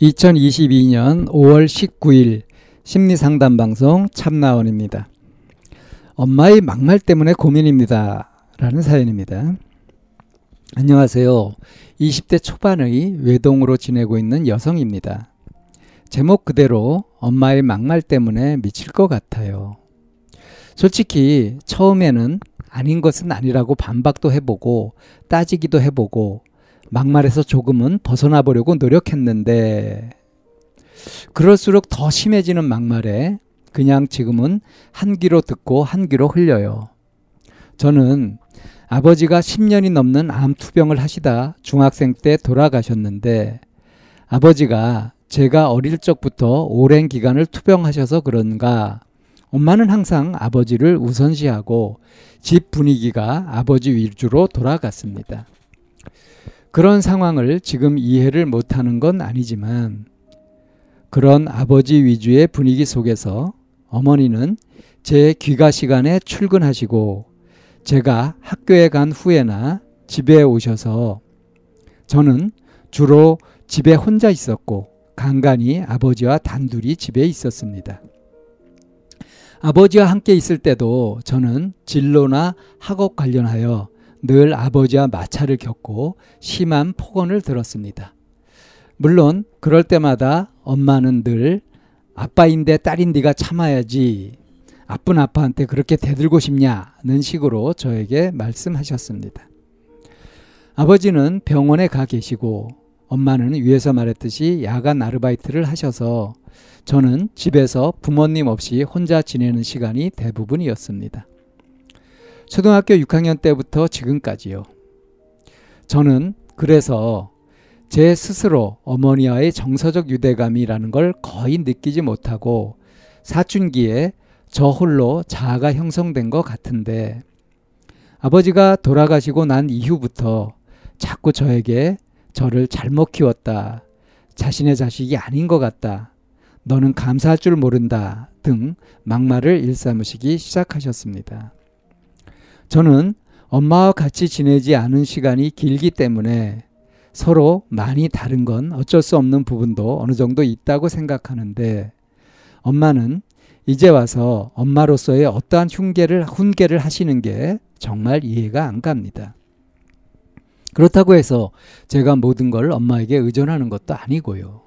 2022년 5월 19일 심리상담 방송 참나원입니다. 엄마의 막말 때문에 고민입니다. 라는 사연입니다. 안녕하세요. 20대 초반의 외동으로 지내고 있는 여성입니다. 제목 그대로 엄마의 막말 때문에 미칠 것 같아요. 솔직히 처음에는 아닌 것은 아니라고 반박도 해보고 따지기도 해보고 막말에서 조금은 벗어나 보려고 노력했는데 그럴수록 더 심해지는 막말에 그냥 지금은 한 귀로 듣고 한 귀로 흘려요. 저는 아버지가 10년이 넘는 암 투병을 하시다 중학생 때 돌아가셨는데 아버지가 제가 어릴 적부터 오랜 기간을 투병하셔서 그런가 엄마는 항상 아버지를 우선시하고 집 분위기가 아버지 위주로 돌아갔습니다. 그런 상황을 지금 이해를 못하는 건 아니지만 그런 아버지 위주의 분위기 속에서 어머니는 제 귀가 시간에 출근하시고 제가 학교에 간 후에나 집에 오셔서 저는 주로 집에 혼자 있었고 간간히 아버지와 단둘이 집에 있었습니다. 아버지와 함께 있을 때도 저는 진로나 학업 관련하여 늘 아버지와 마찰을 겪고 심한 폭언을 들었습니다. 물론 그럴 때마다 엄마는 늘 아빠인데 딸인 네가 참아야지 아픈 아빠한테 그렇게 대들고 싶냐는 식으로 저에게 말씀하셨습니다. 아버지는 병원에 가 계시고 엄마는 위에서 말했듯이 야간 아르바이트를 하셔서 저는 집에서 부모님 없이 혼자 지내는 시간이 대부분이었습니다. 초등학교 6학년 때부터 지금까지요. 저는 그래서 제 스스로 어머니와의 정서적 유대감이라는 걸 거의 느끼지 못하고 사춘기에 저 홀로 자아가 형성된 것 같은데 아버지가 돌아가시고 난 이후부터 자꾸 저에게 저를 잘못 키웠다. 자신의 자식이 아닌 것 같다. 너는 감사할 줄 모른다. 등 막말을 일삼으시기 시작하셨습니다. 저는 엄마와 같이 지내지 않은 시간이 길기 때문에 서로 많이 다른 건 어쩔 수 없는 부분도 어느 정도 있다고 생각하는데 엄마는 이제 와서 엄마로서의 어떠한 흉계를 훈계를 하시는 게 정말 이해가 안 갑니다. 그렇다고 해서 제가 모든 걸 엄마에게 의존하는 것도 아니고요.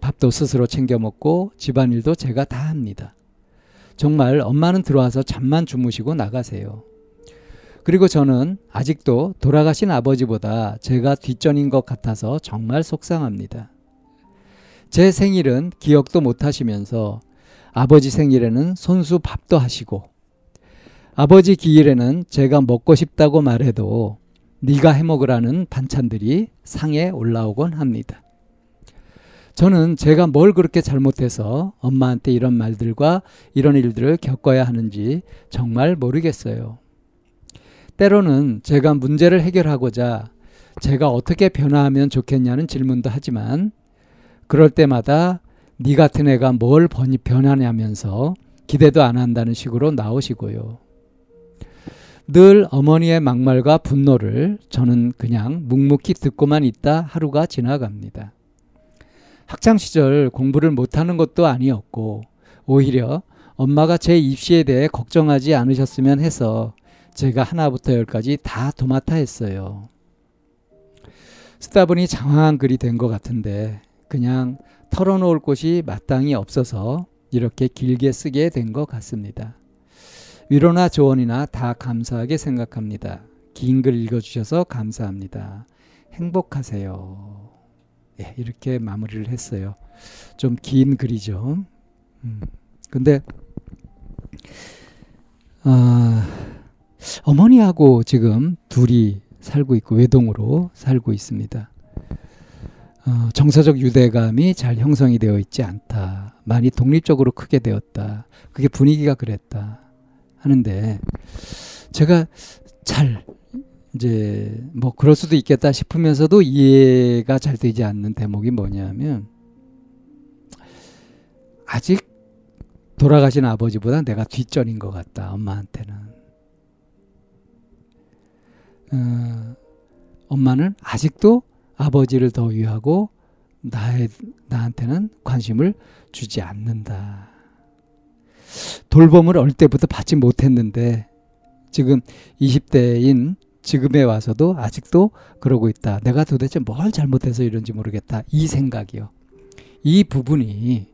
밥도 스스로 챙겨 먹고 집안일도 제가 다 합니다. 정말 엄마는 들어와서 잠만 주무시고 나가세요. 그리고 저는 아직도 돌아가신 아버지보다 제가 뒷전인 것 같아서 정말 속상합니다. 제 생일은 기억도 못 하시면서 아버지 생일에는 손수 밥도 하시고 아버지 기일에는 제가 먹고 싶다고 말해도 네가 해먹으라는 반찬들이 상에 올라오곤 합니다. 저는 제가 뭘 그렇게 잘못해서 엄마한테 이런 말들과 이런 일들을 겪어야 하는지 정말 모르겠어요. 때로는 제가 문제를 해결하고자 제가 어떻게 변화하면 좋겠냐는 질문도 하지만 그럴 때마다 네 같은 애가 뭘 변하냐면서 기대도 안 한다는 식으로 나오시고요. 늘 어머니의 막말과 분노를 저는 그냥 묵묵히 듣고만 있다 하루가 지나갑니다. 학창 시절 공부를 못하는 것도 아니었고 오히려 엄마가 제 입시에 대해 걱정하지 않으셨으면 해서 제가 하나부터 열까지 다 도맡아 했어요. 쓰다 보니 장황한 글이 된 것 같은데 그냥 털어놓을 곳이 마땅히 없어서 이렇게 길게 쓰게 된 것 같습니다. 위로나 조언이나 다 감사하게 생각합니다. 긴 글 읽어주셔서 감사합니다. 행복하세요. 예, 이렇게 마무리를 했어요. 좀 긴 글이죠. 음, 근데, 어, 어머니하고 지금 둘이 살고 있고 외동으로 살고 있습니다. 어, 정서적 유대감이 잘 형성이 되어 있지 않다. 많이 독립적으로 크게 되었다. 그게 분위기가 그랬다. 하는데 제가 잘 이제 뭐 그럴 수도 있겠다 싶으면서도 이해가 잘 되지 않는 대목이 뭐냐면 아직 돌아가신 아버지보다 내가 뒷전인 것 같다 엄마한테는 어, 엄마는 아직도 아버지를 더 위하고 나의 나한테는 관심을 주지 않는다. 돌봄을 어릴 때부터 받지 못했는데 지금 20대인 지금에 와서도 아직도 그러고 있다. 내가 도대체 뭘 잘못해서 이런지 모르겠다. 이 생각이요. 이 부분이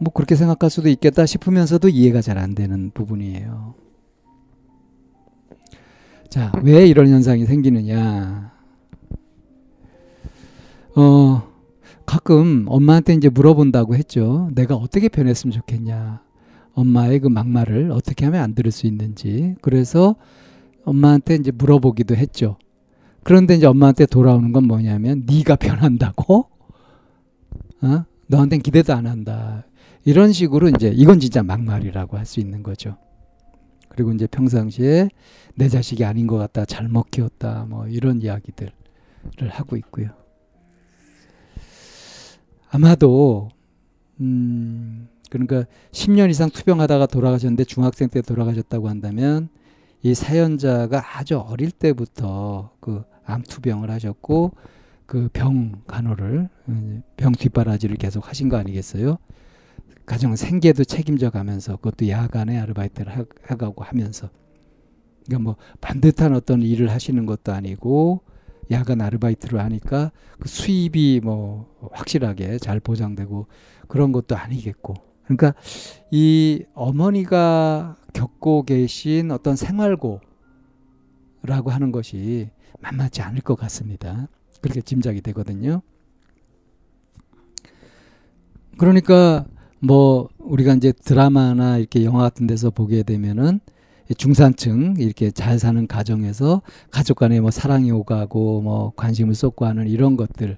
뭐 그렇게 생각할 수도 있겠다 싶으면서도 이해가 잘 안 되는 부분이에요. 자, 왜 이런 현상이 생기느냐? 어, 가끔 엄마한테 이제 물어본다고 했죠. 내가 어떻게 변했으면 좋겠냐. 엄마의 그 막말을 어떻게 하면 안 들을 수 있는지. 그래서 엄마한테 이제 물어보기도 했죠. 그런데 이제 엄마한테 돌아오는 건 뭐냐면 네가 변한다고? 어? 너한텐 기대도 안 한다. 이런 식으로 이제 이건 진짜 막말이라고 할 수 있는 거죠. 그리고 이제 평상시에 내 자식이 아닌 것 같다, 잘못 키웠다, 뭐 이런 이야기들을 하고 있고요. 아마도 음 그러니까 10년 이상 투병하다가 돌아가셨는데 중학생 때 돌아가셨다고 한다면 이 사연자가 아주 어릴 때부터 그 암투병을 하셨고 그 병 간호를 병 뒷바라지를 계속 하신 거 아니겠어요? 가정 생계도 책임져 가면서 그것도 야간에 아르바이트를 하, 하고 하면서 그러니까 뭐 반듯한 어떤 일을 하시는 것도 아니고 야간 아르바이트를 하니까 그 수입이 뭐 확실하게 잘 보장되고 그런 것도 아니겠고. 그러니까 이 어머니가 겪고 계신 어떤 생활고라고 하는 것이 만만치 않을 것 같습니다. 그렇게 짐작이 되거든요. 그러니까 뭐 우리가 이제 드라마나 이렇게 영화 같은 데서 보게 되면은 중산층 이렇게 잘 사는 가정에서 가족 간에 뭐 사랑이 오가고 뭐 관심을 쏟고 하는 이런 것들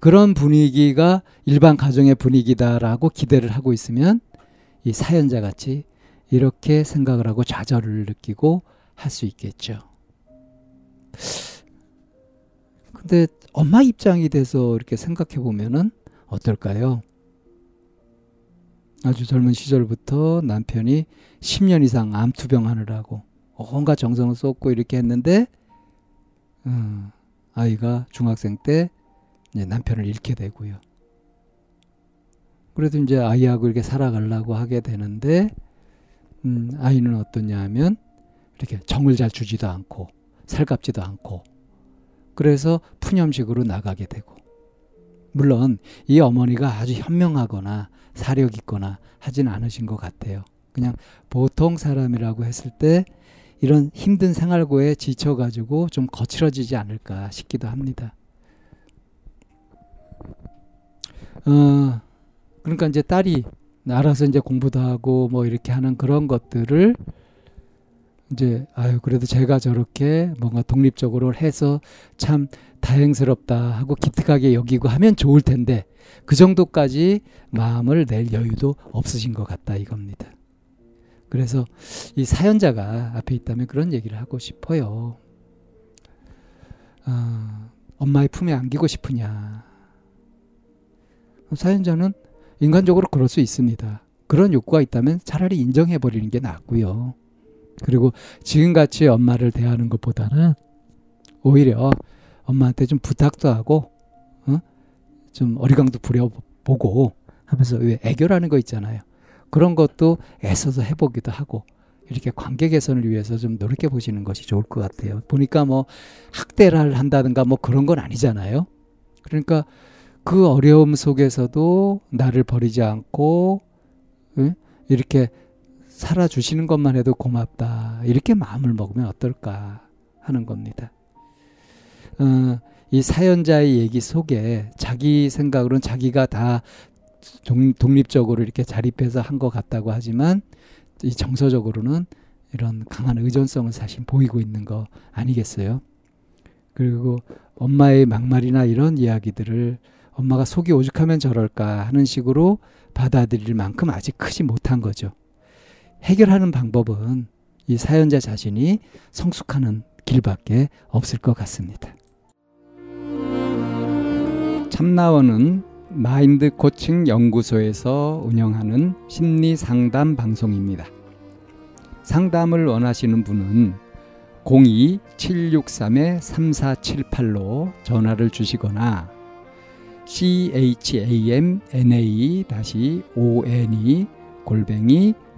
그런 분위기가 일반 가정의 분위기다라고 기대를 하고 있으면 이 사연자 같이 이렇게 생각을 하고 좌절을 느끼고 할 수 있겠죠. 근데 엄마 입장이 돼서 이렇게 생각해 보면은 어떨까요? 아주 젊은 시절부터 남편이 10년 이상 암투병 하느라고 온갖 정성을 쏟고 이렇게 했는데 음, 아이가 중학생 때 남편을 잃게 되고요. 그래도 이제 아이하고 이렇게 살아가려고 하게 되는데 음, 아이는 어떠냐 하면 이렇게 정을 잘 주지도 않고 살갑지도 않고 그래서 푸념식으로 나가게 되고 물론 이 어머니가 아주 현명하거나 사력 있거나 하진 않으신 것 같아요. 그냥 보통 사람이라고 했을 때 이런 힘든 생활고에 지쳐가지고 좀 거칠어지지 않을까 싶기도 합니다. 어, 그러니까 이제 딸이 알아서 이제 공부도 하고 뭐 이렇게 하는 그런 것들을 이제 아유 그래도 제가 저렇게 뭔가 독립적으로 해서 참 다행스럽다 하고 기특하게 여기고 하면 좋을 텐데 그 정도까지 마음을 낼 여유도 없으신 것 같다 이겁니다. 그래서 이 사연자가 앞에 있다면 그런 얘기를 하고 싶어요. 어, 엄마의 품에 안기고 싶으냐. 사연자는 인간적으로 그럴 수 있습니다. 그런 욕구가 있다면 차라리 인정해 버리는 게 낫고요. 그리고 지금같이 엄마를 대하는 것보다는 오히려 엄마한테 좀 부탁도 하고 어? 좀 어리광도 부려보고 하면서 왜 애교라는 거 있잖아요. 그런 것도 애써서 해보기도 하고 이렇게 관계 개선을 위해서 좀 노력해 보시는 것이 좋을 것 같아요. 보니까 뭐 학대를 한다든가 뭐 그런 건 아니잖아요. 그러니까 그 어려움 속에서도 나를 버리지 않고 응? 이렇게 살아주시는 것만 해도 고맙다. 이렇게 마음을 먹으면 어떨까 하는 겁니다. 어, 이 사연자의 얘기 속에 자기 생각으로는 자기가 다 독립적으로 이렇게 자립해서 한 것 같다고 하지만 이 정서적으로는 이런 강한 의존성을 사실 보이고 있는 거 아니겠어요? 그리고 엄마의 막말이나 이런 이야기들을 엄마가 속이 오죽하면 저럴까 하는 식으로 받아들일 만큼 아직 크지 못한 거죠. 해결하는 방법은 이 사연자 자신이 성숙하는 길밖에 없을 것 같습니다. 참나원은 마인드 코칭 연구소에서 운영하는 심리 상담 방송입니다. 상담을 원하시는 분은 02-763-3478로 전화를 주시거나 chamna-one 골뱅이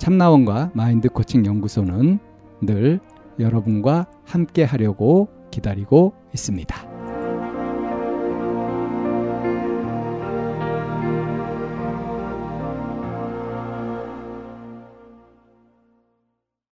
참나원과 마인드 코칭 연구소는 늘 여러분과 함께 하려고 기다리고 있습니다.